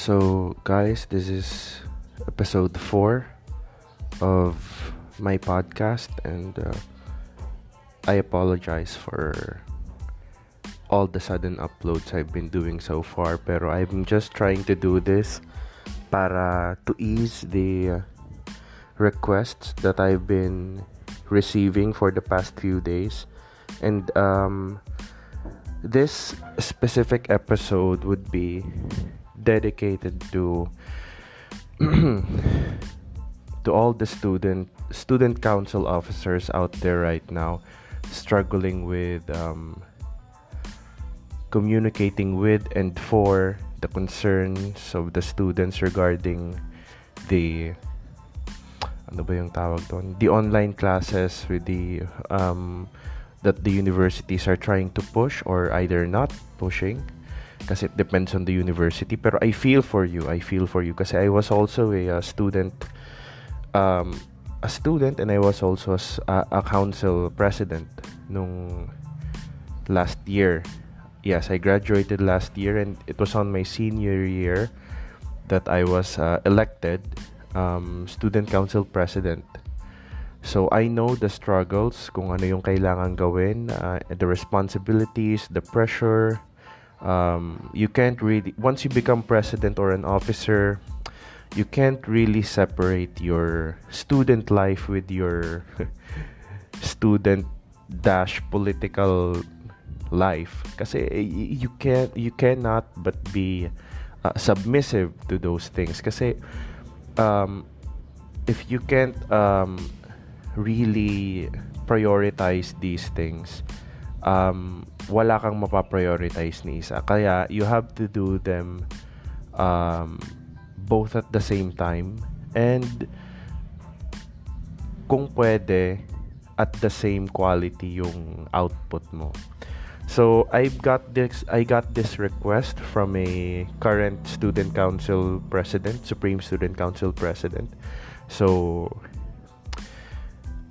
So, guys, this is episode 4 of my podcast, and uh, I apologize for all the sudden uploads I've been doing so far. Pero I'm just trying to do this para to ease the uh, requests that I've been receiving for the past few days. And um, this specific episode would be dedicated to to all the student student council officers out there right now struggling with um, communicating with and for the concerns of the students regarding the ano ba yung tawag doon? The online classes with the um, that the universities are trying to push or either not pushing kasi it depends on the university. Pero I feel for you I feel for you. Kasi I was also a, a student um, a student and I was also a, a council president nung last year. Yes I graduated last year and it was on my senior year that I was uh, elected um, student council president. So I know the struggles kung ano yung kailangan gawin, uh, the responsibilities, the pressure. Um, you can't really once you become president or an officer, you can't really separate your student life with your student dash political life. Kasi you can you cannot but be uh, submissive to those things. Kasi um, if you can't um, really prioritize these things, um, wala kang mapaprioritize ni isa. Kaya, you have to do them um, both at the same time and kung pwede at the same quality yung output mo. So I've got this I got this request from a current student council president, Supreme Student Council president. So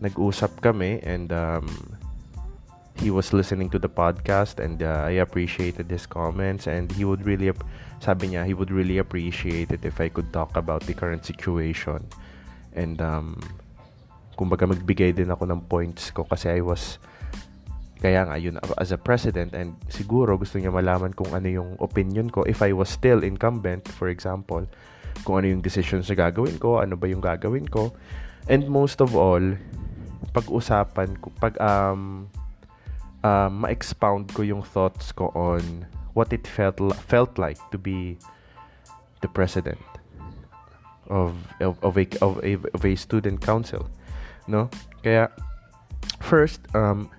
nag-usap kami and um, he was listening to the podcast and uh, I appreciated his comments and he would really sabi niya he would really appreciate it if I could talk about the current situation. And um, kumbaga magbigay din ako ng points ko kasi I was kaya nga yun as a president and siguro gusto niya malaman kung ano yung opinion ko. If I was still incumbent for example kung ano yung decisions na gagawin ko ano ba yung gagawin ko. And most of all pag-usapan ko, pag um, um, ma-expound ko yung thoughts ko on what it felt felt like to be the president of of, of, a, of, a, of a student council no kaya first um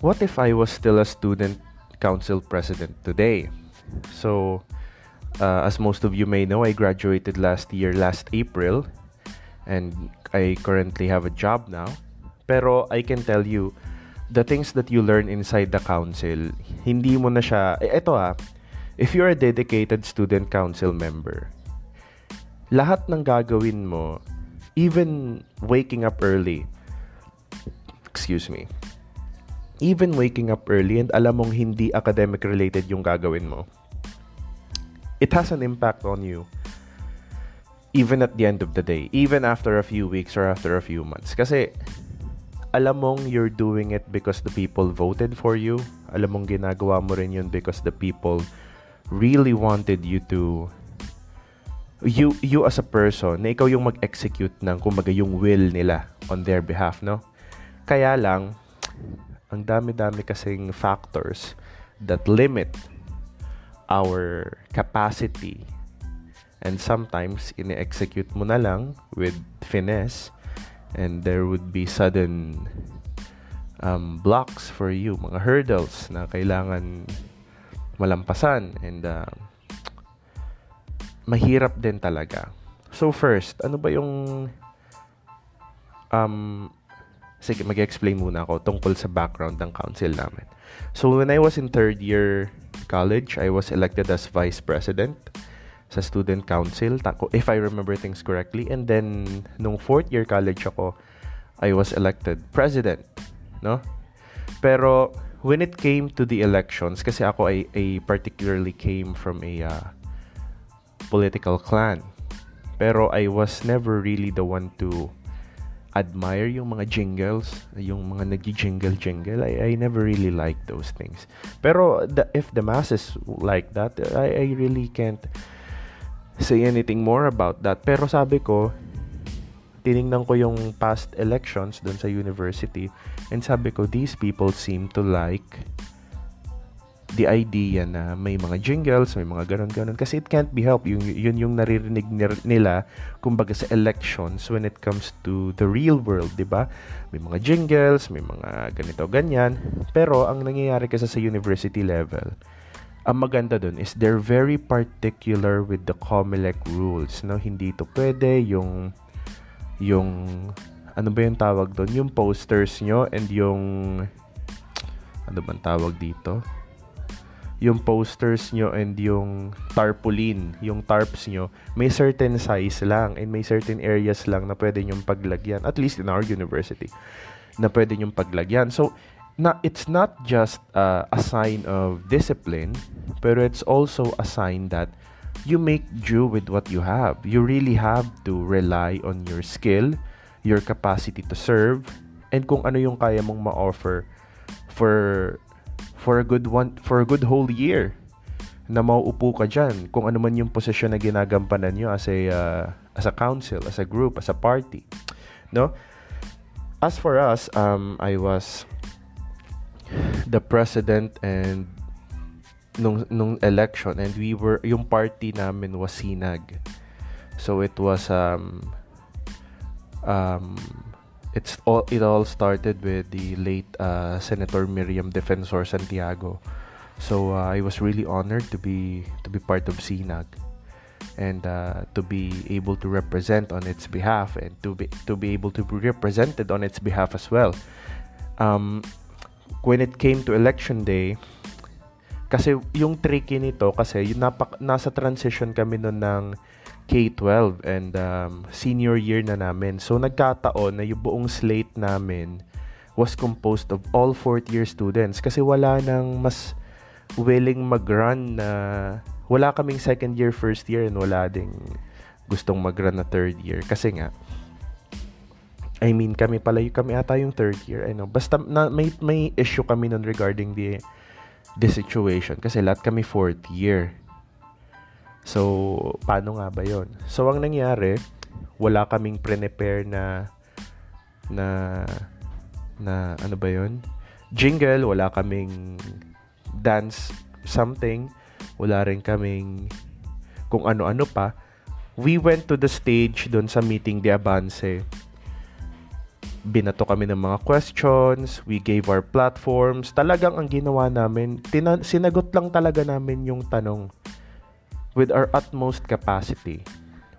what if I was still a student council president today so uh, as most of you may know I graduated last year last April and I currently have a job now. Pero I can tell you, the things that you learn inside the council, hindi mo na siya, eh, eto ah, if you're a dedicated student council member, lahat ng gagawin mo, even waking up early, excuse me, even waking up early and alam mong hindi academic related yung gagawin mo, it has an impact on you even at the end of the day, even after a few weeks or after a few months. Kasi alam mong you're doing it because the people voted for you. Alam mong ginagawa mo rin yun because the people really wanted you to you you as a person na ikaw yung mag-execute ng kumbaga yung will nila on their behalf, no? Kaya lang ang dami-dami kasing factors that limit our capacity And sometimes, ine-execute mo na lang with finesse and there would be sudden um, blocks for you, mga hurdles na kailangan malampasan and uh, mahirap din talaga. So first, ano ba yung um sige, mag-explain muna ako tungkol sa background ng council namin. So when I was in third year college, I was elected as vice president sa student council, if I remember things correctly. And then, nung fourth year college ako, I was elected president, no? Pero, when it came to the elections, kasi ako ay, ay particularly came from a, uh, political clan. Pero I was never really the one to admire yung mga jingles, yung mga nag-jingle-jingle. I, I never really like those things. Pero the, if the masses like that, I, I really can't say anything more about that. Pero sabi ko, tiningnan ko yung past elections doon sa university and sabi ko, these people seem to like the idea na may mga jingles, may mga ganon-ganon. Kasi it can't be helped. Yung, yun yung naririnig nila, kumbaga sa elections when it comes to the real world, di ba? May mga jingles, may mga ganito, ganyan. Pero ang nangyayari kasi sa university level, ang maganda dun is they're very particular with the COMELEC rules. No? Hindi to pwede yung yung ano ba yung tawag doon? Yung posters nyo and yung ano bang tawag dito? yung posters nyo and yung tarpaulin, yung tarps nyo, may certain size lang and may certain areas lang na pwede nyong paglagyan. At least in our university, na pwede nyong paglagyan. So, na, it's not just uh, a sign of discipline, pero it's also a sign that you make do with what you have. You really have to rely on your skill, your capacity to serve, and kung ano yung kaya mong ma-offer for for a good one for a good whole year na mauupo ka diyan kung ano man yung posisyon na ginagampanan niyo as a uh, as a council, as a group, as a party. No? As for us, um I was the president and nung nung election and we were yung party namin was Sinag. So it was um um it's all it all started with the late uh, Senator Miriam Defensor Santiago. So uh, I was really honored to be to be part of SINAG and uh, to be able to represent on its behalf and to be to be able to be represented on its behalf as well. Um, when it came to election day, kasi yung tricky nito kasi yung napak, nasa transition kami noon ng K-12 and um, senior year na namin. So nagkataon na yung buong slate namin was composed of all fourth year students kasi wala nang mas willing mag-run na wala kaming second year, first year and wala ding gustong mag-run na third year kasi nga I mean kami pala kami ata yung third year I know basta na, may may issue kami nun regarding the the situation kasi lahat kami fourth year So, paano nga ba yon? So, ang nangyari, wala kaming prepare na na na ano ba yon? Jingle, wala kaming dance something, wala rin kaming kung ano-ano pa. We went to the stage doon sa meeting de Avance. Binato kami ng mga questions, we gave our platforms. Talagang ang ginawa namin, tina- sinagot lang talaga namin yung tanong with our utmost capacity.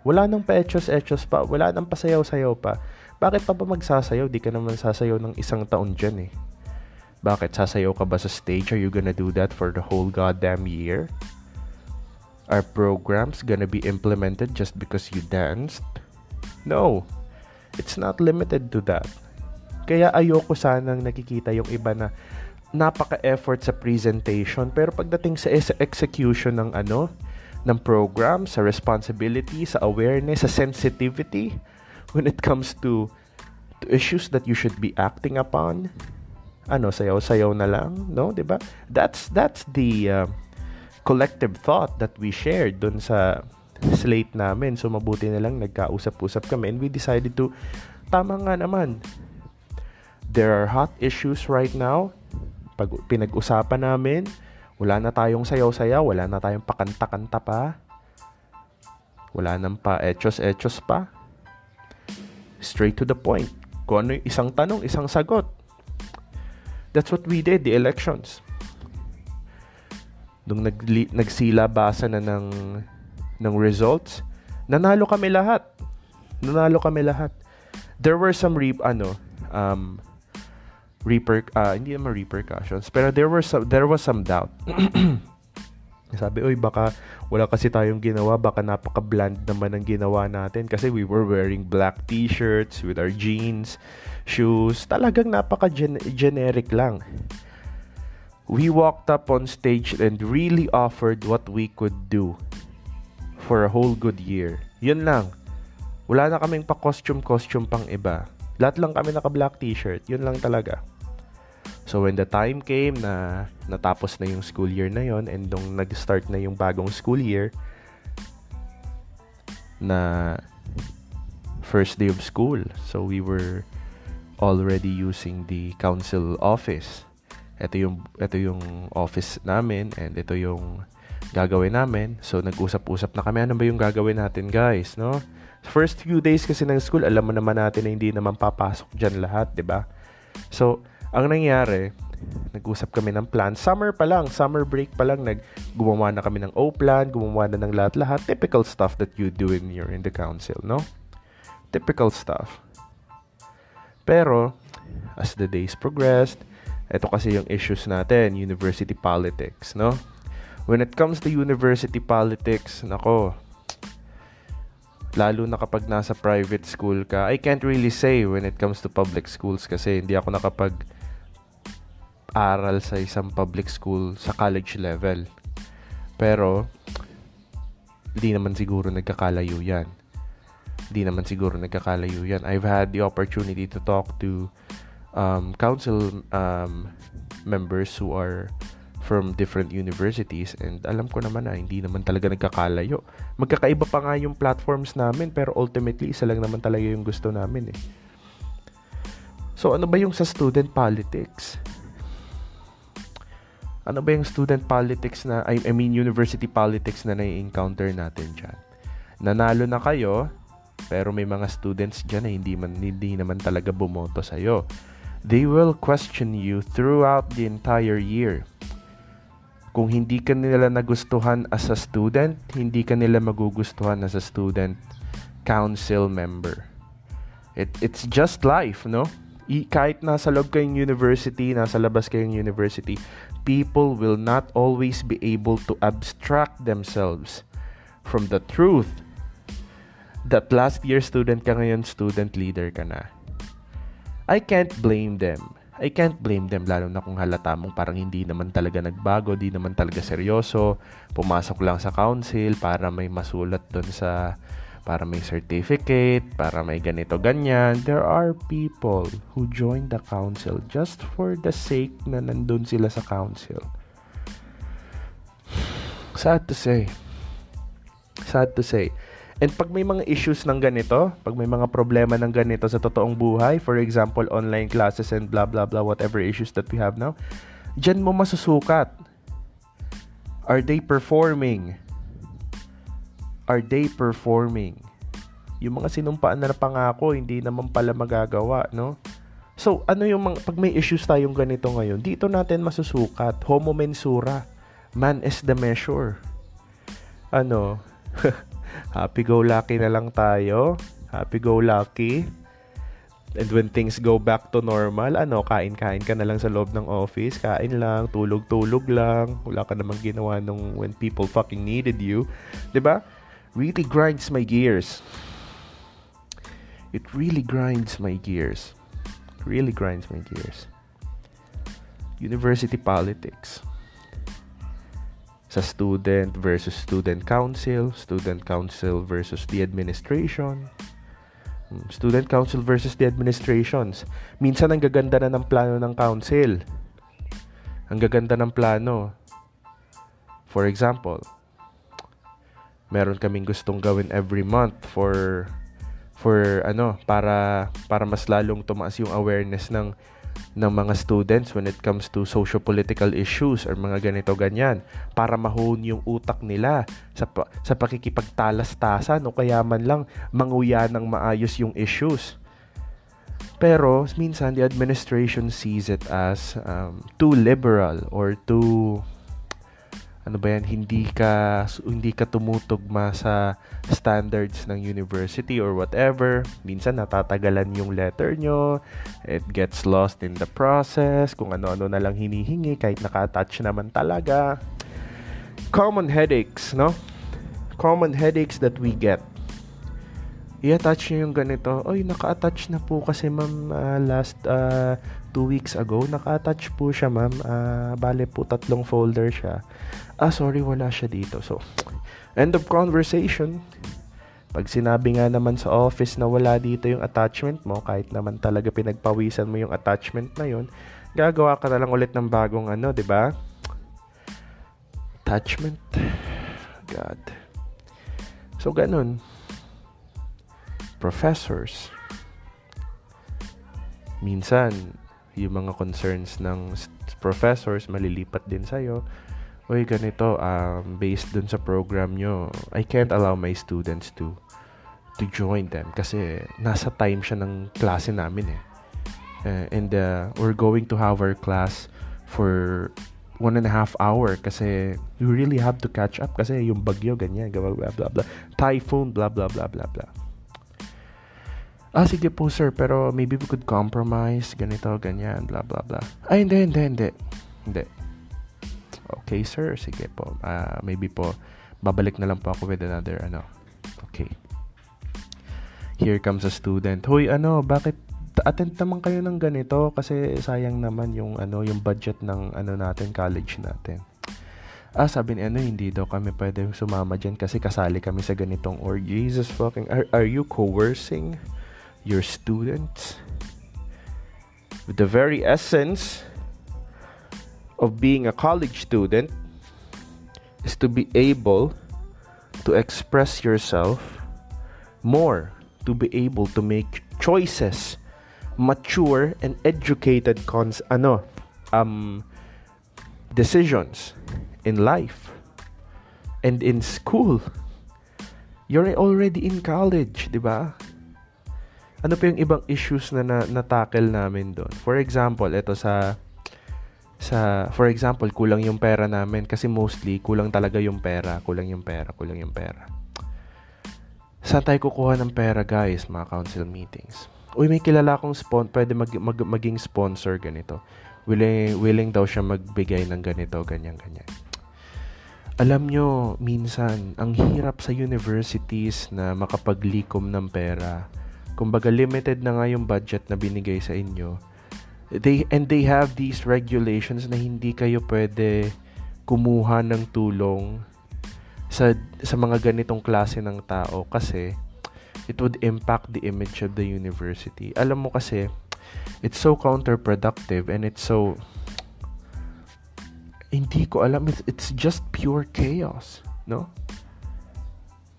Wala nang pa-etchos-etchos pa, wala nang pasayaw-sayaw pa. Bakit pa ba magsasayaw? Di ka naman sasayaw ng isang taon dyan eh. Bakit? Sasayaw ka ba sa stage? Are you gonna do that for the whole goddamn year? Are programs gonna be implemented just because you danced? No. It's not limited to that. Kaya ayoko sanang nakikita yung iba na napaka-effort sa presentation pero pagdating sa execution ng ano, ng program, sa responsibility, sa awareness, sa sensitivity when it comes to, to issues that you should be acting upon. Ano, sayaw-sayaw na lang, no? 'Di ba? That's that's the uh, collective thought that we shared dun sa slate namin. So mabuti na lang nagkausap-usap kami and we decided to tama nga naman. There are hot issues right now. Pag pinag-usapan namin, wala na tayong sayaw-sayaw, wala na tayong pakanta-kanta pa. Wala nang pa etchos-etchos pa. Straight to the point. Kung ano yung isang tanong, isang sagot. That's what we did, the elections. Nung nagli- nagsilabasa na ng, ng results, nanalo kami lahat. Nanalo kami lahat. There were some re- ano, um, reper uh, hindi naman repercussions pero there were some there was some doubt sabi oy baka wala kasi tayong ginawa baka napaka bland naman ang ginawa natin kasi we were wearing black t-shirts with our jeans shoes talagang napaka gen- generic lang we walked up on stage and really offered what we could do for a whole good year. Yun lang. Wala na kaming pa-costume-costume pang iba. Lahat lang kami naka-black t-shirt. Yun lang talaga. So when the time came na natapos na yung school year na yon and nung nag-start na yung bagong school year na first day of school. So we were already using the council office. Ito yung ito yung office namin and ito yung gagawin namin. So, nag-usap-usap na kami, ano ba yung gagawin natin, guys, no? First few days kasi ng school, alam mo naman natin na hindi naman papasok dyan lahat, di ba? So, ang nangyari, nag-usap kami ng plan. Summer pa lang, summer break pa lang, nag gumawa na kami ng O-plan, gumawa na ng lahat-lahat. Typical stuff that you do when you're in the council, no? Typical stuff. Pero, as the days progressed, ito kasi yung issues natin, university politics, no? When it comes to university politics, nako, lalo na kapag nasa private school ka, I can't really say when it comes to public schools kasi hindi ako nakapag aral sa isang public school sa college level. Pero, hindi naman siguro nagkakalayo yan. Hindi naman siguro nagkakalayo yan. I've had the opportunity to talk to um, council um, members who are from different universities and alam ko naman na hindi naman talaga nagkakalayo. Magkakaiba pa nga yung platforms namin pero ultimately isa lang naman talaga yung gusto namin eh. So ano ba yung sa student politics? Ano ba yung student politics na I, I mean university politics na nai-encounter natin diyan? Nanalo na kayo pero may mga students diyan na hindi man hindi naman talaga bumoto sa iyo. They will question you throughout the entire year kung hindi ka nila nagustuhan as a student, hindi ka nila magugustuhan as a student council member. It, it's just life, no? I, kahit nasa loob kayong university, nasa labas kayong university, people will not always be able to abstract themselves from the truth that last year student ka ngayon, student leader ka na. I can't blame them I can't blame them lalo na kung halata mong parang hindi naman talaga nagbago, di naman talaga seryoso, pumasok lang sa council para may masulat doon sa para may certificate, para may ganito ganyan. There are people who join the council just for the sake na nandun sila sa council. Sad to say. Sad to say. And pag may mga issues ng ganito, pag may mga problema ng ganito sa totoong buhay, for example, online classes and blah blah blah, whatever issues that we have now, dyan mo masusukat. Are they performing? Are they performing? Yung mga sinumpaan na pangako, hindi naman pala magagawa, no? So, ano yung mga, pag may issues tayong ganito ngayon, dito natin masusukat. Homo mensura. Man is the measure. Ano? happy-go-lucky na lang tayo. Happy-go-lucky. And when things go back to normal, ano, kain-kain ka na lang sa loob ng office, kain lang, tulog-tulog lang, wala ka namang ginawa nung when people fucking needed you. ba? Really grinds my gears. It really grinds my gears. Really grinds my gears. University politics sa student versus student council, student council versus the administration, hmm, student council versus the administrations. Minsan ang gaganda na ng plano ng council. Ang gaganda ng plano. For example, meron kaming gustong gawin every month for for ano para para mas lalong tumaas yung awareness ng ng mga students when it comes to socio-political issues or mga ganito ganyan para mahone yung utak nila sa sa pakikipagtalas-tasan o kaya man lang manguya ng maayos yung issues. Pero minsan the administration sees it as um, too liberal or too ano ba yan, hindi ka hindi ka tumutugma sa standards ng university or whatever. Minsan natatagalan yung letter nyo. It gets lost in the process. Kung ano-ano na lang hinihingi kahit naka-attach naman talaga. Common headaches, no? Common headaches that we get. I-attach nyo yung ganito. Oy, naka-attach na po kasi ma'am uh, last uh, two weeks ago. Naka-attach po siya ma'am. Uh, bale po tatlong folder siya ah sorry wala siya dito so End of conversation. Pag sinabi nga naman sa office na wala dito yung attachment mo, kahit naman talaga pinagpawisan mo yung attachment na yun, gagawa ka na lang ulit ng bagong ano, di ba? Attachment. God. So, ganun. Professors. Minsan, yung mga concerns ng professors malilipat din sa'yo. Uy, ganito, um, based dun sa program nyo, I can't allow my students to to join them kasi nasa time siya ng klase namin eh. Uh, and uh, we're going to have our class for one and a half hour kasi we really have to catch up kasi yung bagyo ganyan blah blah blah, blah. typhoon blah blah blah blah blah ah sige po sir pero maybe we could compromise ganito ganyan blah blah blah ay hindi hindi hindi hindi okay sir. Sige po. Uh, maybe po babalik na lang po ako with another ano. Okay. Here comes a student. Hoy, ano, bakit attend naman kayo ng ganito? Kasi sayang naman yung ano, yung budget ng ano natin, college natin. Ah, sabi ni ano, hindi daw kami pwede sumama diyan kasi kasali kami sa ganitong or Jesus fucking are, are you coercing your students? With the very essence of being a college student is to be able to express yourself more to be able to make choices mature and educated cons ano um decisions in life and in school. You're already in college di ba? Ano pa yung ibang issues na na, na tackle namin doon? For example ito sa sa for example kulang yung pera namin kasi mostly kulang talaga yung pera kulang yung pera kulang yung pera Saan tayo kukuha ng pera guys, mga council meetings? Uy, may kilala akong spon, pwede mag, mag, maging sponsor ganito. Willing, willing daw siya magbigay ng ganito, ganyan, ganyan. Alam nyo, minsan, ang hirap sa universities na makapaglikom ng pera. Kumbaga, limited na nga yung budget na binigay sa inyo. They, and they have these regulations na hindi kayo pwede kumuha ng tulong sa sa mga ganitong klase ng tao kasi it would impact the image of the university. Alam mo kasi it's so counterproductive and it's so hindi ko alam it's, it's just pure chaos, no?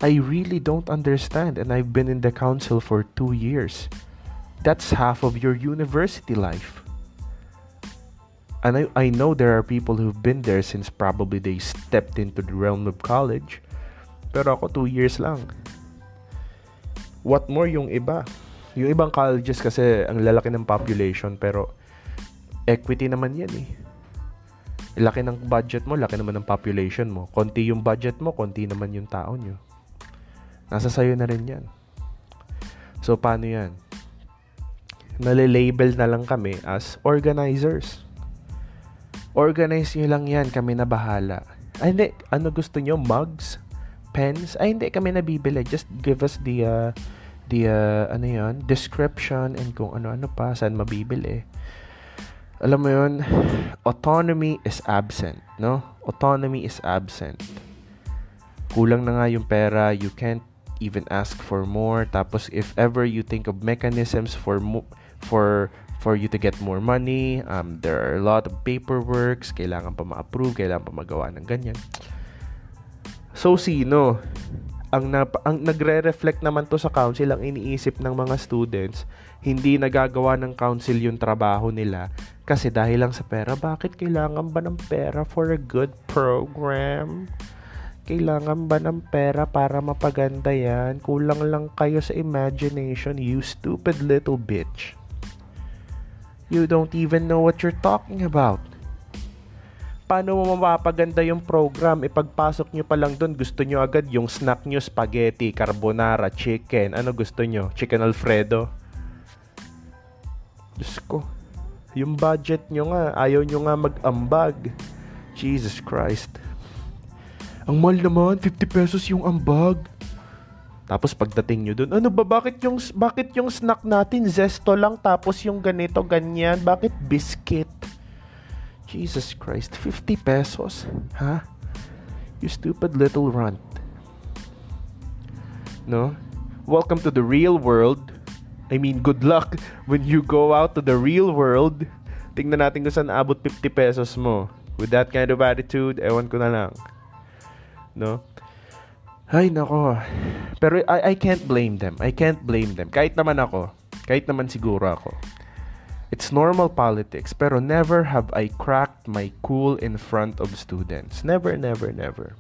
I really don't understand and I've been in the council for 2 years. That's half of your university life. and I, I know there are people who've been there since probably they stepped into the realm of college. Pero ako, two years lang. What more yung iba? Yung ibang colleges kasi ang lalaki ng population pero equity naman yan eh. Laki ng budget mo, laki naman ng population mo. Konti yung budget mo, konti naman yung tao nyo. Nasa sayo na rin yan. So, paano yan? Nalilabel na lang kami as organizers Organize nyo lang yan, kami na bahala. Ay, hindi. Ano gusto nyo? Mugs? Pens? Ay, hindi kami nabibili. Just give us the, uh, the, uh, ano yun? Description and kung ano-ano pa, saan mabibili. Alam mo yun, autonomy is absent, no? Autonomy is absent. Kulang na nga yung pera, you can't even ask for more. Tapos, if ever you think of mechanisms for mo- for for you to get more money. Um, there are a lot of paperworks, kailangan pa ma-approve, kailangan pa magawa ng ganyan. So, sino? Ang, na, ang nagre-reflect naman to sa council, ang iniisip ng mga students, hindi nagagawa ng council yung trabaho nila kasi dahil lang sa pera. Bakit kailangan ba ng pera for a good program? Kailangan ba ng pera para mapaganda yan? Kulang lang kayo sa imagination, you stupid little bitch. You don't even know what you're talking about. Paano mo mapapaganda yung program? Ipagpasok nyo pa lang doon, gusto nyo agad yung snack nyo, spaghetti, carbonara, chicken. Ano gusto nyo? Chicken Alfredo? Diyos ko. Yung budget nyo nga, ayaw nyo nga mag-ambag. Jesus Christ. Ang mahal naman, 50 pesos yung ambag. Tapos pagdating nyo dun, ano ba, bakit yung, bakit yung snack natin zesto lang tapos yung ganito, ganyan? Bakit biscuit? Jesus Christ, 50 pesos? Ha? You stupid little runt. No? Welcome to the real world. I mean, good luck when you go out to the real world. Tingnan natin kung saan abot 50 pesos mo. With that kind of attitude, ewan ko na lang. No? Ay, nako. Pero I, I can't blame them. I can't blame them. Kahit naman ako. Kahit naman siguro ako. It's normal politics, pero never have I cracked my cool in front of students. Never, never, never.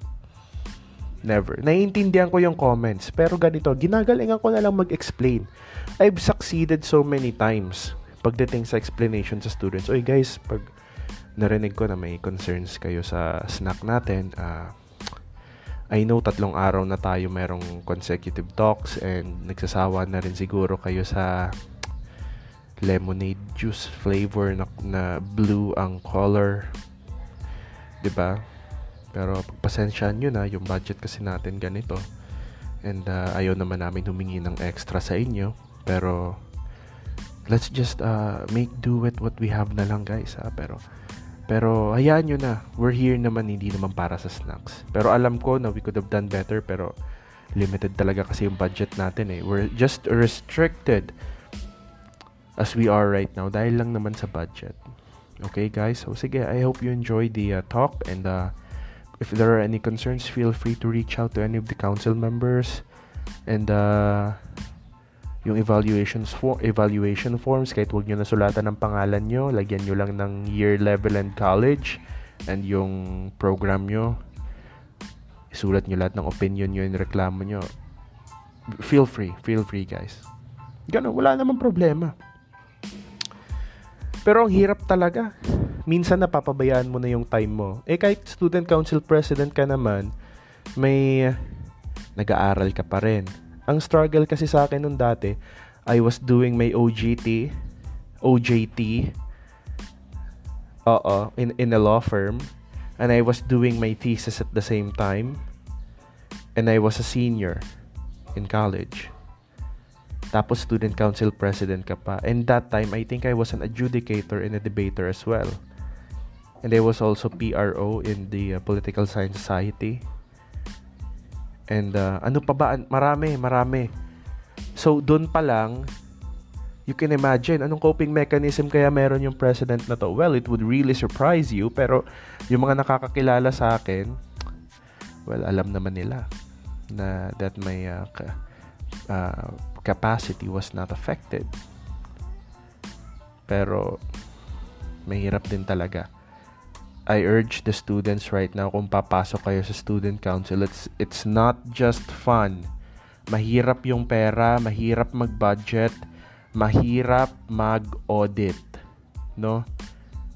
Never. Naiintindihan ko yung comments. Pero ganito, ginagalingan ko na lang mag-explain. I've succeeded so many times pagdating sa explanation sa students. Oy guys, pag narinig ko na may concerns kayo sa snack natin, uh, I know tatlong araw na tayo merong consecutive talks and nagsasawa na rin siguro kayo sa lemonade juice flavor na, na blue ang color. 'Di ba? Pero pagpasensyaan nyo na, yung budget kasi natin ganito. And uh, ayaw naman namin humingi ng extra sa inyo. Pero let's just uh, make do with what we have na lang guys. Ha? Pero pero hayaan nyo na. We're here naman, hindi naman para sa snacks. Pero alam ko na we could have done better. Pero limited talaga kasi yung budget natin eh. We're just restricted as we are right now dahil lang naman sa budget. Okay guys, so sige, I hope you enjoyed the uh, talk and uh, if there are any concerns, feel free to reach out to any of the council members and uh, yung evaluations for evaluation forms kahit wag niyo na sulatan ng pangalan nyo lagyan nyo lang ng year level and college and yung program nyo isulat nyo lahat ng opinion nyo and reklamo nyo feel free feel free guys ganun wala namang problema pero ang hirap talaga minsan napapabayaan mo na yung time mo. Eh kahit student council president ka naman, may nag-aaral ka pa rin. Ang struggle kasi sa akin nung dati, I was doing my OGT, OJT, oo, in, in a law firm. And I was doing my thesis at the same time. And I was a senior in college. Tapos student council president ka pa. And that time, I think I was an adjudicator and a debater as well. And I was also PRO in the uh, Political Science Society. And uh, ano pa ba? Marami, marami. So, doon pa lang, you can imagine, anong coping mechanism kaya meron yung president na to? Well, it would really surprise you. Pero, yung mga nakakakilala sa akin, well, alam naman nila na that my uh, uh, capacity was not affected. Pero, mahirap din talaga I urge the students right now kung papasok kayo sa student council, it's it's not just fun. Mahirap yung pera, mahirap mag-budget, mahirap mag-audit, no?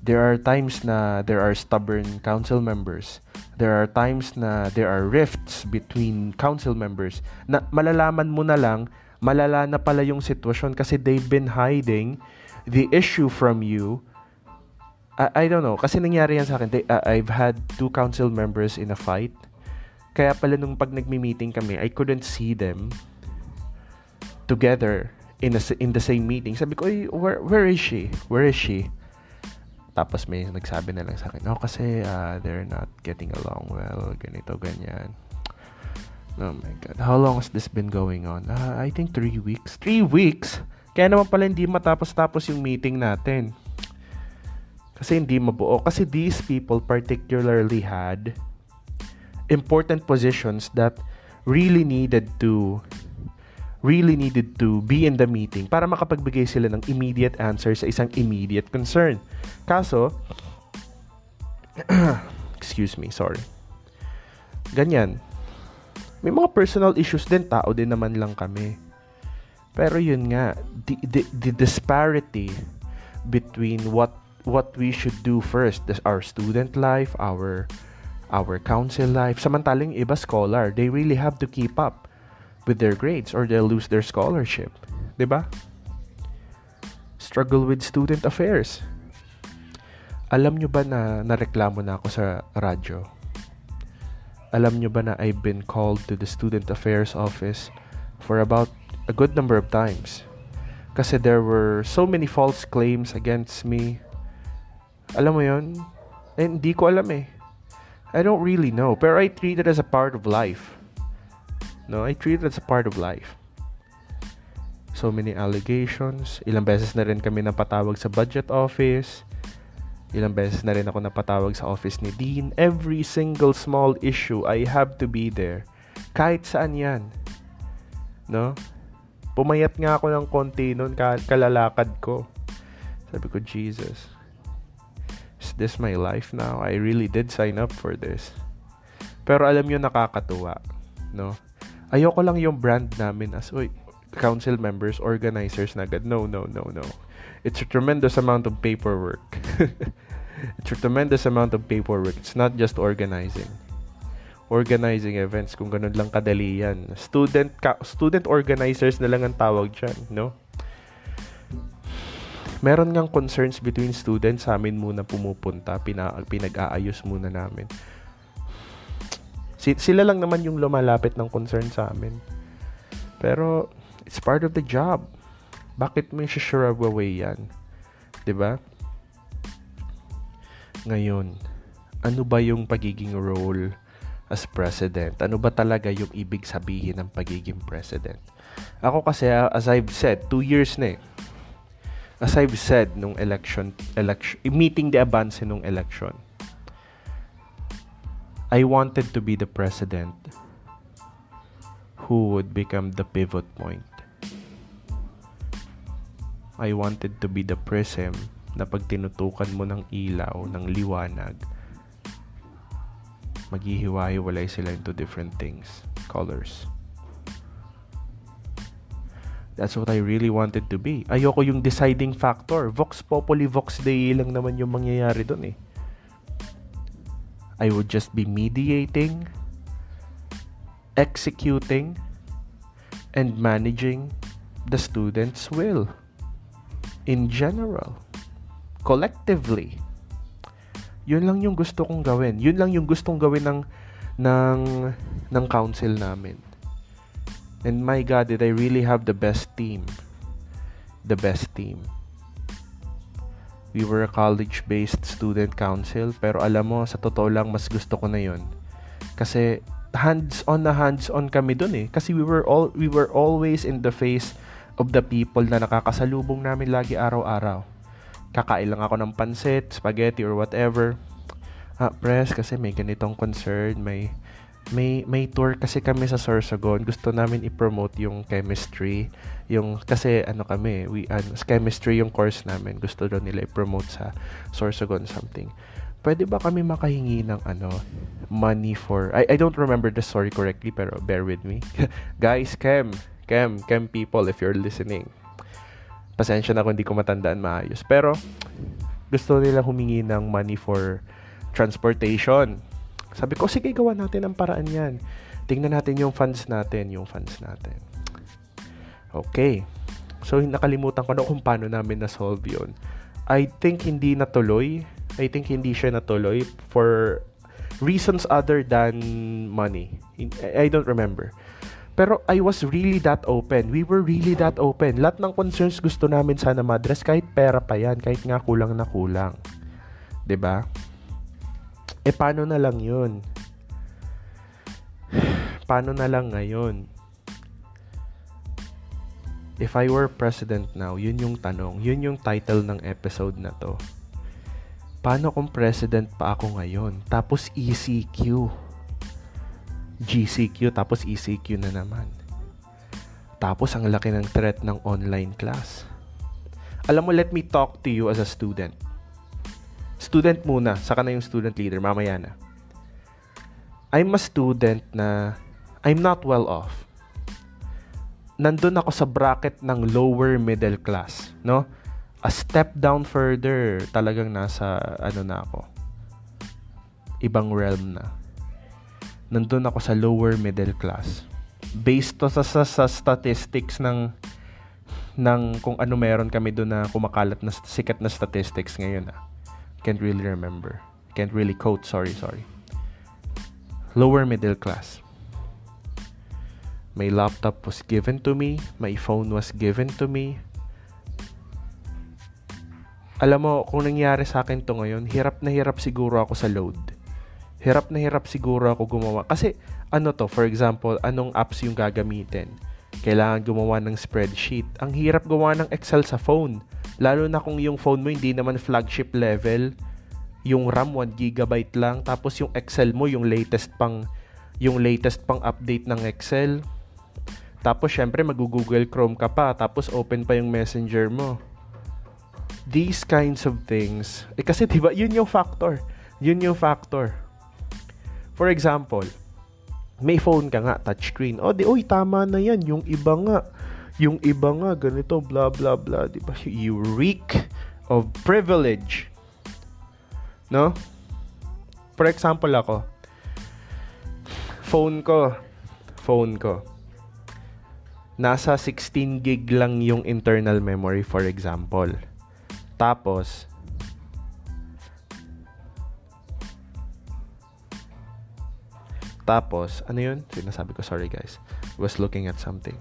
There are times na there are stubborn council members. There are times na there are rifts between council members na malalaman mo na lang malala na pala yung sitwasyon kasi they've been hiding the issue from you I, I don't know. Kasi nangyari yan sa akin. They, uh, I've had two council members in a fight. Kaya pala nung pag nagmi-meeting kami, I couldn't see them together in a, in the same meeting. Sabi ko, where, where is she? Where is she? Tapos may nagsabi na lang sa akin, oh, kasi uh, they're not getting along well, ganito, ganyan. Oh my God. How long has this been going on? Uh, I think three weeks. Three weeks? Kaya naman pala hindi matapos-tapos yung meeting natin. Kasi hindi mabuo. Kasi these people particularly had important positions that really needed to really needed to be in the meeting para makapagbigay sila ng immediate answer sa isang immediate concern. Kaso, excuse me, sorry. Ganyan. May mga personal issues din, tao din naman lang kami. Pero yun nga, the, the, the disparity between what what we should do first our student life our our council life. Samantalang iba scholar they really have to keep up with their grades or they'll lose their scholarship. 'di ba? Struggle with student affairs. Alam nyo ba na nareklamo na ako sa radyo? Alam nyo ba na I've been called to the student affairs office for about a good number of times? Kasi there were so many false claims against me alam mo yon Eh, hindi ko alam eh. I don't really know. Pero I treat it as a part of life. No, I treat it as a part of life. So many allegations. Ilang beses na rin kami napatawag sa budget office. Ilang beses na rin ako napatawag sa office ni Dean. Every single small issue, I have to be there. Kahit saan yan. No? Pumayat nga ako ng konti noon, kalalakad ko. Sabi ko, Jesus, is this my life now? I really did sign up for this. Pero alam nyo, nakakatuwa. No? Ayoko lang yung brand namin as, uy, council members, organizers na agad. No, no, no, no. It's a tremendous amount of paperwork. it's a tremendous amount of paperwork. It's not just organizing. Organizing events, kung ganun lang kadali yan. Student, ka, student organizers na lang ang tawag dyan, no? Meron ngang concerns between students sa amin muna pumupunta, pina, pinag-aayos muna namin sila lang naman yung lumalapit ng concern sa amin. Pero, it's part of the job. Bakit mo i-sure away yan? ba? Diba? Ngayon, ano ba yung pagiging role as president? Ano ba talaga yung ibig sabihin ng pagiging president? Ako kasi, as I've said, two years na eh. As I've said nung election, election meeting the advance nung election, I wanted to be the president who would become the pivot point. I wanted to be the prism na pag tinutukan mo ng ilaw, ng liwanag, maghihiwa-hiwalay sila into different things, colors. That's what I really wanted to be. Ayoko yung deciding factor. Vox Populi, Vox Dei lang naman yung mangyayari doon eh. I would just be mediating, executing, and managing the student's will in general, collectively. Yun lang yung gusto kong gawin. Yun lang yung gustong gawin ng ng ng council namin. And my God, did I really have the best team? The best team. We were a college-based student council pero alam mo sa totoo lang mas gusto ko na yon kasi hands-on na hands-on kami dun eh. Kasi we were all we were always in the face of the people na nakakasalubong namin lagi araw-araw. Kakain lang ako ng pansit, spaghetti or whatever. Ah, press kasi may ganitong concern may may may tour kasi kami sa Sorsogon. Gusto namin i-promote yung chemistry, yung kasi ano kami, we ano, chemistry yung course namin. Gusto daw nila i-promote sa Sorsogon something. Pwede ba kami makahingi ng ano money for I I don't remember the story correctly pero bear with me. Guys, chem, chem, chem people if you're listening. Pasensya na kung hindi ko matandaan maayos. Pero gusto nila humingi ng money for transportation sabi ko, sige, gawa natin ang paraan yan. Tingnan natin yung funds natin, yung funds natin. Okay. So, nakalimutan ko na kung paano namin na-solve yun. I think hindi natuloy. I think hindi siya natuloy for reasons other than money. I don't remember. Pero I was really that open. We were really that open. Lahat ng concerns gusto namin sana madress kahit pera pa yan, kahit nga kulang na kulang. 'Di ba? Eh, paano na lang yun? paano na lang ngayon? If I were president now, yun yung tanong. Yun yung title ng episode na to. Paano kung president pa ako ngayon? Tapos ECQ. GCQ, tapos ECQ na naman. Tapos ang laki ng threat ng online class. Alam mo, let me talk to you as a student student muna, saka na yung student leader, mamaya na. I'm a student na I'm not well off. Nandun ako sa bracket ng lower middle class, no? A step down further, talagang nasa ano na ako. Ibang realm na. Nandun ako sa lower middle class. Based to sa, sa, sa statistics ng ng kung ano meron kami doon na kumakalat na sikat na statistics ngayon ah can't really remember. Can't really quote. Sorry, sorry. Lower middle class. My laptop was given to me. My phone was given to me. Alam mo, kung nangyari sa akin to ngayon, hirap na hirap siguro ako sa load. hirap na hirap siguro ako gumawa. Kasi, ano to, for example, anong apps yung gagamitin? Kailangan gumawa ng spreadsheet. Ang hirap gumawa ng Excel sa phone. Lalo na kung yung phone mo hindi naman flagship level, yung RAM 1 GB lang, tapos yung Excel mo, yung latest pang yung latest pang update ng Excel. Tapos syempre mag-Google Chrome ka pa, tapos open pa yung Messenger mo. These kinds of things. Eh kasi 'di ba, yun yung factor. Yun yung factor. For example, may phone ka nga, touchscreen. O, di, oy, tama na yan. Yung iba nga, yung iba nga, ganito, blah, blah, blah. Di ba? You reek of privilege. No? For example ako, phone ko, phone ko, nasa 16 gig lang yung internal memory, for example. Tapos, Tapos, ano yun? Sinasabi ko, sorry guys. Was looking at something.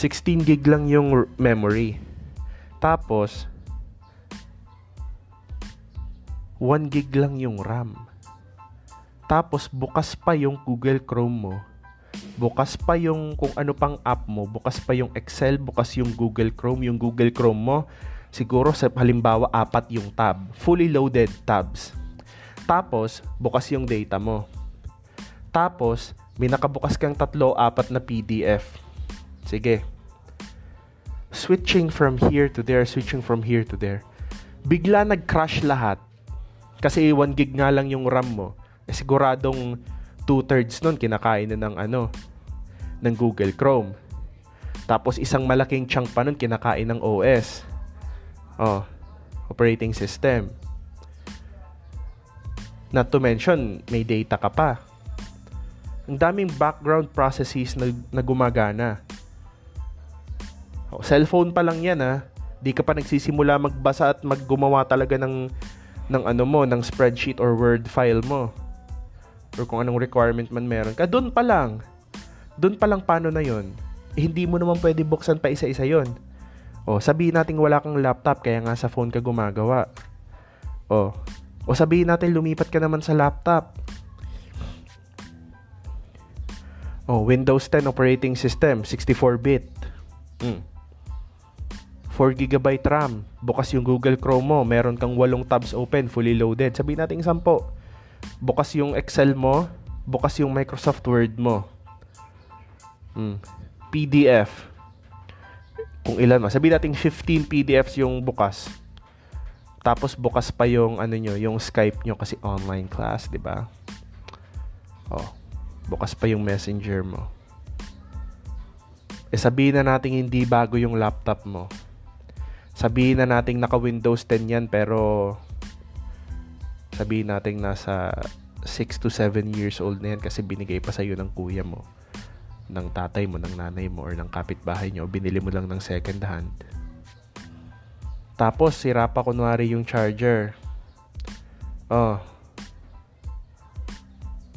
16 gig lang yung memory. Tapos, 1 gig lang yung RAM. Tapos, bukas pa yung Google Chrome mo. Bukas pa yung kung ano pang app mo. Bukas pa yung Excel, bukas yung Google Chrome. Yung Google Chrome mo, siguro sa halimbawa, apat yung tab. Fully loaded tabs. Tapos, bukas yung data mo tapos, may nakabukas kang tatlo, apat na PDF. Sige. Switching from here to there, switching from here to there. Bigla nag-crash lahat. Kasi 1 gig nga lang yung RAM mo. Eh, siguradong two-thirds nun kinakain na ng ano, ng Google Chrome. Tapos isang malaking chunk pa nun kinakain ng OS. Oh, operating system. Not to mention, may data ka pa ang daming background processes na, na gumagana. O, cellphone pa lang yan ha. Di ka pa nagsisimula magbasa at maggumawa talaga ng ng ano mo, ng spreadsheet or word file mo. Or kung anong requirement man meron ka. Doon pa lang. Doon pa lang paano na yon. Eh, hindi mo naman pwede buksan pa isa-isa yon. O, sabihin natin wala kang laptop kaya nga sa phone ka gumagawa. O, o sabihin natin lumipat ka naman sa laptop. Oh, Windows 10 operating system, 64-bit. Mm. 4 GB RAM. Bukas yung Google Chrome mo. Meron kang 8 tabs open, fully loaded. Sabihin natin 10. Bukas yung Excel mo. Bukas yung Microsoft Word mo. Mm. PDF. Kung ilan ma. Sabihin natin 15 PDFs yung bukas. Tapos bukas pa yung ano nyo, yung Skype nyo kasi online class, 'di ba? Oh bukas pa yung messenger mo. E sabihin na natin hindi bago yung laptop mo. Sabihin na natin naka Windows 10 yan pero sabihin natin nasa 6 to 7 years old na yan kasi binigay pa sa'yo ng kuya mo, ng tatay mo, ng nanay mo, or ng kapitbahay nyo, binili mo lang ng second hand. Tapos, sira pa kunwari yung charger. Oh,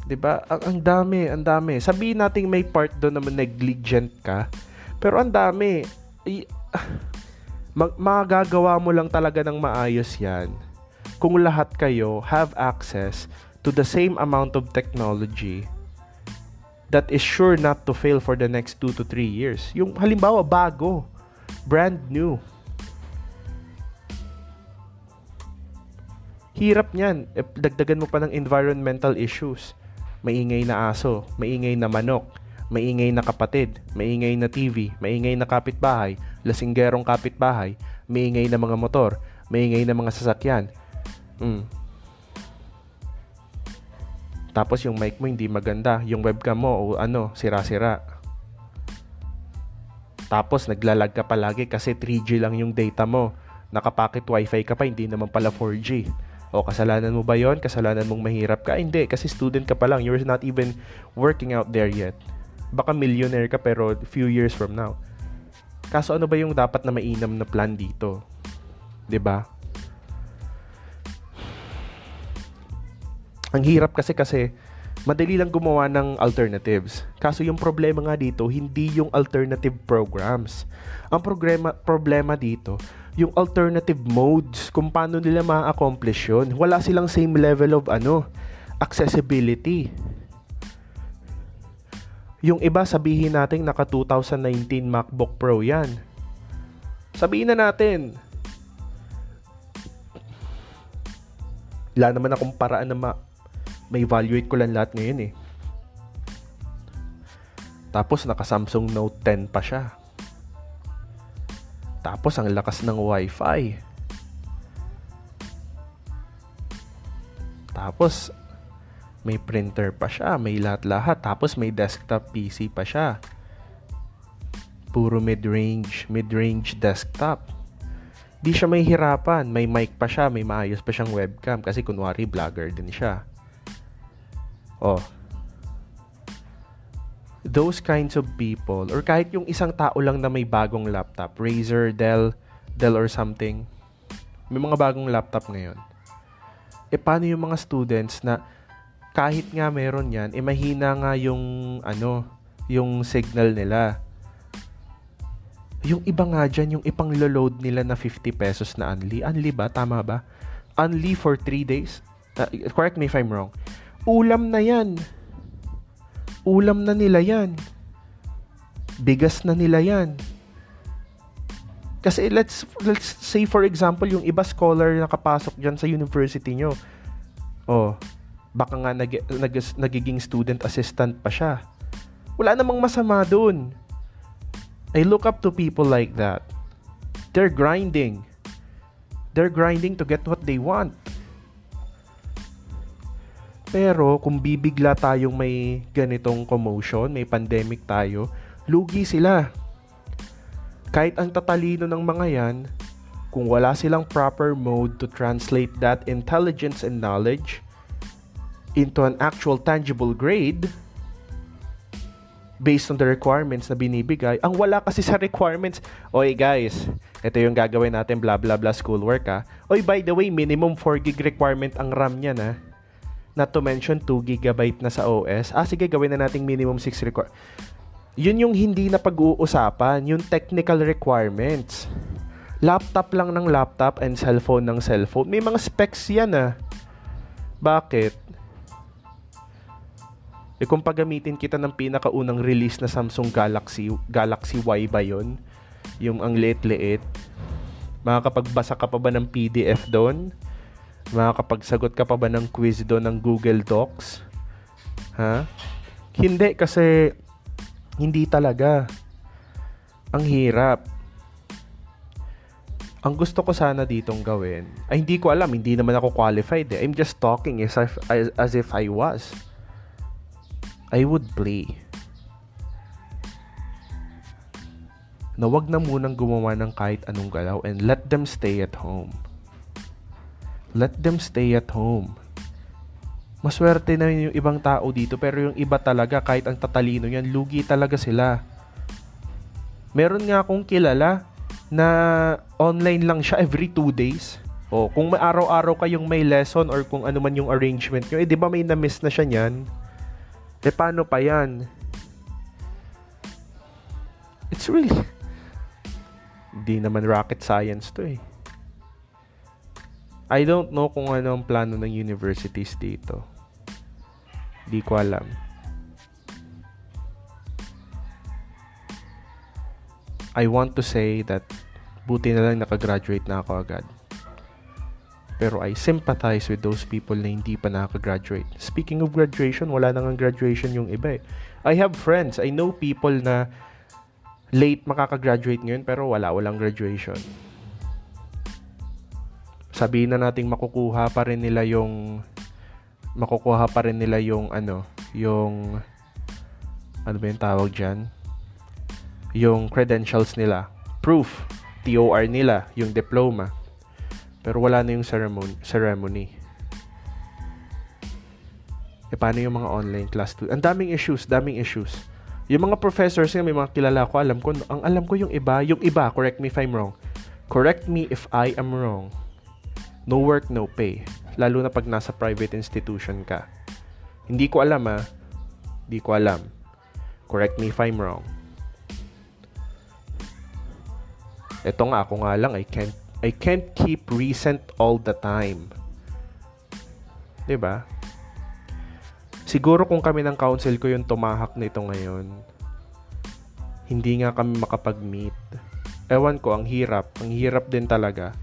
'Di ba? Ang, ang dami, ang dami. Sabihin nating may part doon naman negligent ka. Pero ang dami. I, mag, magagawa mo lang talaga ng maayos 'yan. Kung lahat kayo have access to the same amount of technology that is sure not to fail for the next 2 to 3 years. Yung halimbawa bago, brand new. Hirap niyan. E, dagdagan mo pa ng environmental issues maingay na aso, maingay na manok, maingay na kapatid, maingay na TV, maingay na kapitbahay, lasinggerong kapitbahay, maingay na mga motor, maingay na mga sasakyan. Mm. Tapos yung mic mo hindi maganda, yung webcam mo o ano, sira-sira. Tapos naglalag ka palagi kasi 3G lang yung data mo. Nakapakit wifi ka pa, hindi naman pala 4G. O kasalanan mo ba yon? Kasalanan mong mahirap ka? Hindi, kasi student ka pa lang. You're not even working out there yet. Baka millionaire ka pero few years from now. Kaso ano ba yung dapat na mainam na plan dito? 'Di ba? Ang hirap kasi kasi madali lang gumawa ng alternatives. Kaso yung problema nga dito, hindi yung alternative programs. Ang problema problema dito, yung alternative modes kung paano nila ma-accomplish yun. Wala silang same level of ano, accessibility. Yung iba sabihin natin naka 2019 MacBook Pro yan. Sabihin na natin. Wala naman akong paraan na ma- may evaluate ko lang lahat ngayon eh. Tapos naka Samsung Note 10 pa siya. Tapos ang lakas ng Wi-Fi. Tapos may printer pa siya, may lahat-lahat. Tapos may desktop PC pa siya. Puro mid-range, mid-range desktop. Di siya may hirapan. May mic pa siya, may maayos pa siyang webcam. Kasi kunwari, vlogger din siya. Oh. Those kinds of people, or kahit yung isang tao lang na may bagong laptop, Razer, Dell, Dell or something, may mga bagong laptop ngayon. E paano yung mga students na kahit nga meron yan, eh mahina nga yung ano, yung signal nila. Yung iba nga dyan, yung ipang load nila na 50 pesos na unli. Unli ba? Tama ba? Unli for 3 days? Uh, correct me if I'm wrong. Ulam na yan. Ulam na nila yan. Bigas na nila yan. Kasi let's let's say for example yung iba scholar na kapasok diyan sa university nyo. Oh, baka nga nag, nag, nagiging student assistant pa siya. Wala namang masama doon. I look up to people like that. They're grinding. They're grinding to get what they want. Pero kung bibigla tayong may ganitong commotion, may pandemic tayo, lugi sila. Kahit ang tatalino ng mga yan, kung wala silang proper mode to translate that intelligence and knowledge into an actual tangible grade based on the requirements na binibigay. Ang wala kasi sa requirements, oy guys, ito yung gagawin natin blah blah blah schoolwork ha. Oy by the way, minimum 4 gig requirement ang RAM niya na. Not to mention 2 GB na sa OS. Ah sige, gawin na nating minimum 6 require. Yun yung hindi na pag-uusapan, yung technical requirements. Laptop lang ng laptop and cellphone ng cellphone. May mga specs yan ah. Bakit? Eh kung paggamitin kita ng pinakaunang release na Samsung Galaxy, Galaxy Y ba yun? Yung ang liit-liit. Makakapagbasa ka pa ba ng PDF doon? Makakapagsagot ka pa ba ng quiz doon ng Google Docs? Ha? Hindi kasi hindi talaga. Ang hirap. Ang gusto ko sana ditong gawin, ay hindi ko alam, hindi naman ako qualified eh. I'm just talking as if, as if I was I would play. Na wag na munang gumawa ng kahit anong galaw and let them stay at home. Let them stay at home. Maswerte na yung ibang tao dito pero yung iba talaga kahit ang tatalino yan, lugi talaga sila. Meron nga akong kilala na online lang siya every two days. O, kung may araw-araw kayong may lesson or kung ano man yung arrangement nyo, eh di ba may na-miss na siya niyan? Eh, paano pa yan? It's really... Hindi naman rocket science to eh. I don't know kung ano ang plano ng universities dito. Di ko alam. I want to say that buti na lang nakagraduate na ako agad. Pero I sympathize with those people na hindi pa nakaka-graduate. Speaking of graduation, wala nang graduation yung iba eh. I have friends, I know people na late makaka-graduate ngayon pero wala, walang graduation. Sabihin na nating makukuha pa rin nila yung makukuha pa rin nila yung ano, yung ano ba yung tawag dyan? Yung credentials nila. Proof. TOR nila, yung diploma. Pero wala na yung ceremony. ceremony. E paano yung mga online class? Ang daming issues, daming issues. Yung mga professors nga, may mga kilala ko, alam ko, ang alam ko yung iba, yung iba, correct me if I'm wrong. Correct me if I am wrong. No work, no pay. Lalo na pag nasa private institution ka. Hindi ko alam ah. Hindi ko alam. Correct me if I'm wrong. Ito nga, ako nga lang, I can't I can't keep recent all the time. 'Di ba? Siguro kung kami ng council ko yung tumahak nito ngayon, hindi nga kami makapag-meet. Ewan ko, ang hirap. Ang hirap din talaga.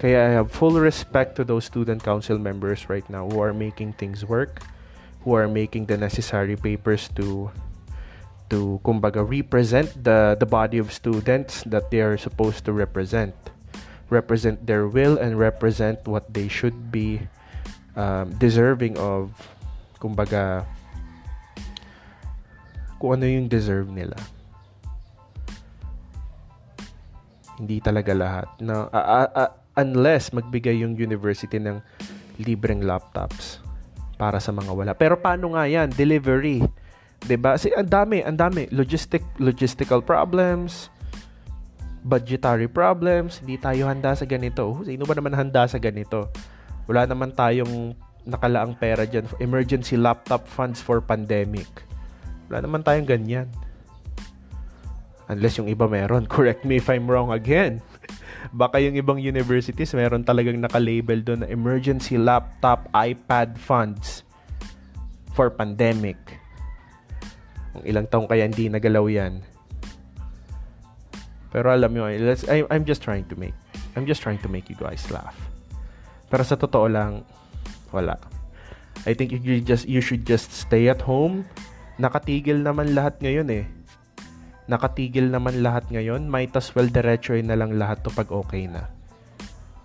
Kaya I have full respect to those student council members right now who are making things work, who are making the necessary papers to to kumbaga represent the the body of students that they are supposed to represent represent their will and represent what they should be um, deserving of kumbaga kung ano yung deserve nila hindi talaga lahat na uh, uh, unless magbigay yung university ng libreng laptops para sa mga wala. Pero paano nga yan? Delivery. 'Di ba? Kasi ang dami, ang dami logistic logistical problems, budgetary problems, hindi tayo handa sa ganito. Sino ba naman handa sa ganito? Wala naman tayong nakalaang pera dyan. Emergency laptop funds for pandemic. Wala naman tayong ganyan. Unless yung iba meron. Correct me if I'm wrong again. Baka yung ibang universities meron talagang naka-label doon na emergency laptop, iPad funds for pandemic. Kung ilang taong kaya hindi nagalaw yan. Pero alam mo, let's, I, I'm just trying to make I'm just trying to make you guys laugh. Pero sa totoo lang, wala. I think you just you should just stay at home. Nakatigil naman lahat ngayon eh nakatigil naman lahat ngayon, might as well diretsoy na lang lahat to pag okay na.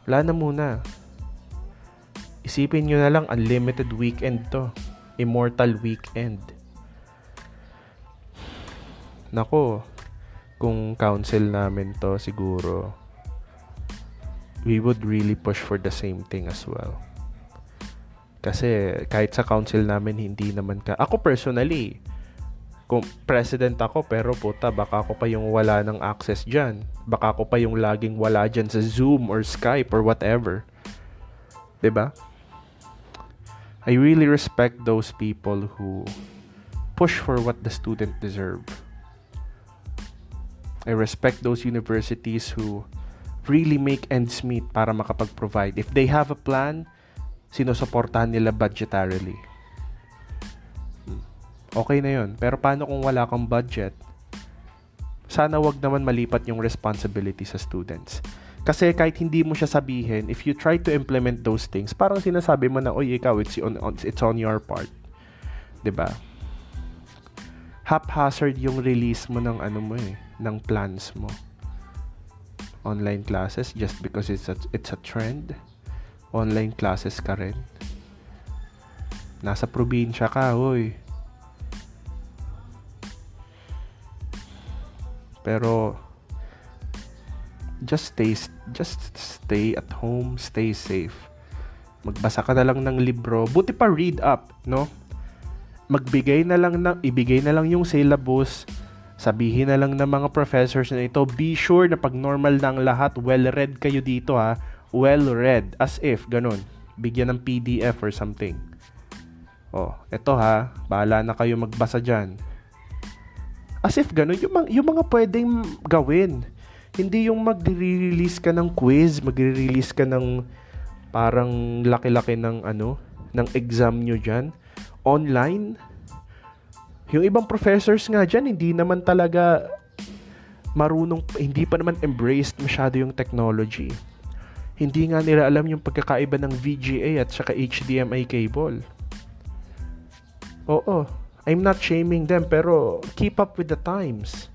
Wala na muna. Isipin nyo na lang, unlimited weekend to. Immortal weekend. Nako, kung council namin to, siguro, we would really push for the same thing as well. Kasi kahit sa council namin, hindi naman ka... Ako personally, kung president ako pero puta baka ako pa yung wala ng access diyan. Baka ako pa yung laging wala diyan sa Zoom or Skype or whatever. 'Di ba? I really respect those people who push for what the student deserve. I respect those universities who really make ends meet para makapag-provide. If they have a plan, sinusuportahan nila budgetarily okay na yun. Pero paano kung wala kang budget? Sana wag naman malipat yung responsibility sa students. Kasi kahit hindi mo siya sabihin, if you try to implement those things, parang sinasabi mo na, oy, ikaw, it's on, it's on your part. ba? Diba? Haphazard yung release mo ng ano mo eh, ng plans mo. Online classes just because it's a, it's a trend. Online classes ka rin. Nasa probinsya ka, hoy Pero just stay just stay at home, stay safe. Magbasa ka na lang ng libro, buti pa read up, no? Magbigay na lang ng ibigay na lang yung syllabus. Sabihin na lang ng mga professors na ito, be sure na pag normal ng lahat, well-read kayo dito ha. Well-read. As if, ganun. Bigyan ng PDF or something. Oh, eto ha. Bahala na kayo magbasa dyan As if ganun, yung, yung mga pwedeng gawin. Hindi yung mag-release ka ng quiz, mag-release ka ng parang laki-laki ng ano, ng exam nyo dyan. Online. Yung ibang professors nga dyan, hindi naman talaga marunong, hindi pa naman embraced masyado yung technology. Hindi nga nila alam yung pagkakaiba ng VGA at saka HDMI cable. Oo. I'm not shaming them, pero keep up with the times.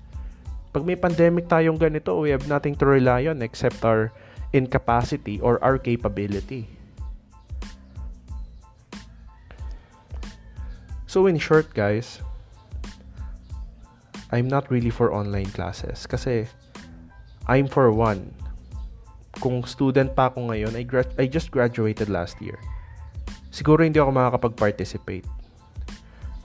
Pag may pandemic tayong ganito, we have nothing to rely on except our incapacity or our capability. So in short, guys, I'm not really for online classes kasi I'm for one. Kung student pa ako ngayon, I, gra- I just graduated last year. Siguro hindi ako makakapag-participate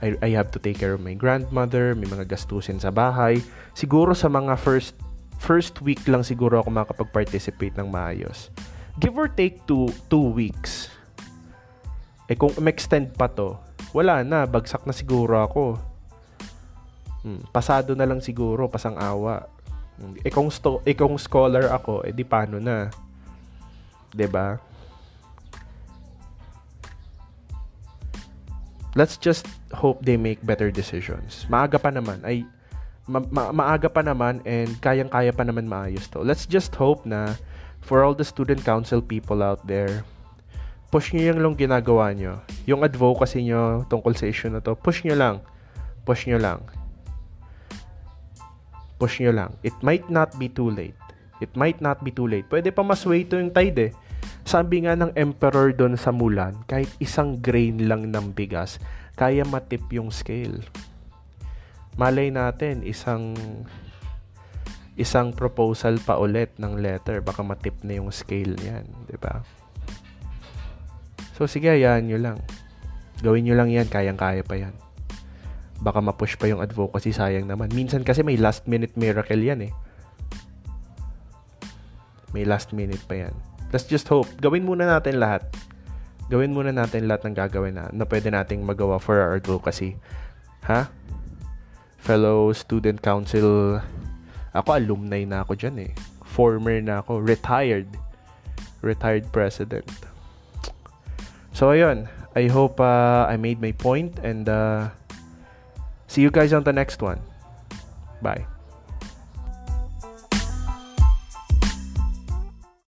I, I have to take care of my grandmother, may mga gastusin sa bahay. Siguro sa mga first first week lang siguro ako makapag-participate ng maayos. Give or take two, two weeks. Eh kung extend pa to, wala na, bagsak na siguro ako. Hmm, pasado na lang siguro, pasang awa. Eh kung, sto- eh kung scholar ako, eh di paano na? 'Di ba? let's just hope they make better decisions. Maaga pa naman. Ay, ma- ma- maaga pa naman and kayang-kaya pa naman maayos to. Let's just hope na for all the student council people out there, push nyo yung lang ginagawa nyo. Yung advocacy nyo tungkol sa issue na to, push nyo lang. Push nyo lang. Push nyo lang. It might not be too late. It might not be too late. Pwede pa masway to yung tide eh. Sabi nga ng emperor doon sa Mulan, kahit isang grain lang ng bigas, kaya matip yung scale. Malay natin, isang isang proposal pa ulit ng letter, baka matip na yung scale niyan, 'di ba? So sige, hayaan nyo lang. Gawin nyo lang yan, kayang-kaya pa yan. Baka mapush pa yung advocacy, sayang naman. Minsan kasi may last minute miracle yan eh. May last minute pa yan. Let's just hope. Gawin muna natin lahat. Gawin muna natin lahat ng gagawin na, na pwede nating magawa for our advocacy. Ha? Fellow student council, ako alumni na ako dyan eh. Former na ako. Retired. Retired president. So, ayun. I hope uh, I made my point and uh, see you guys on the next one. Bye.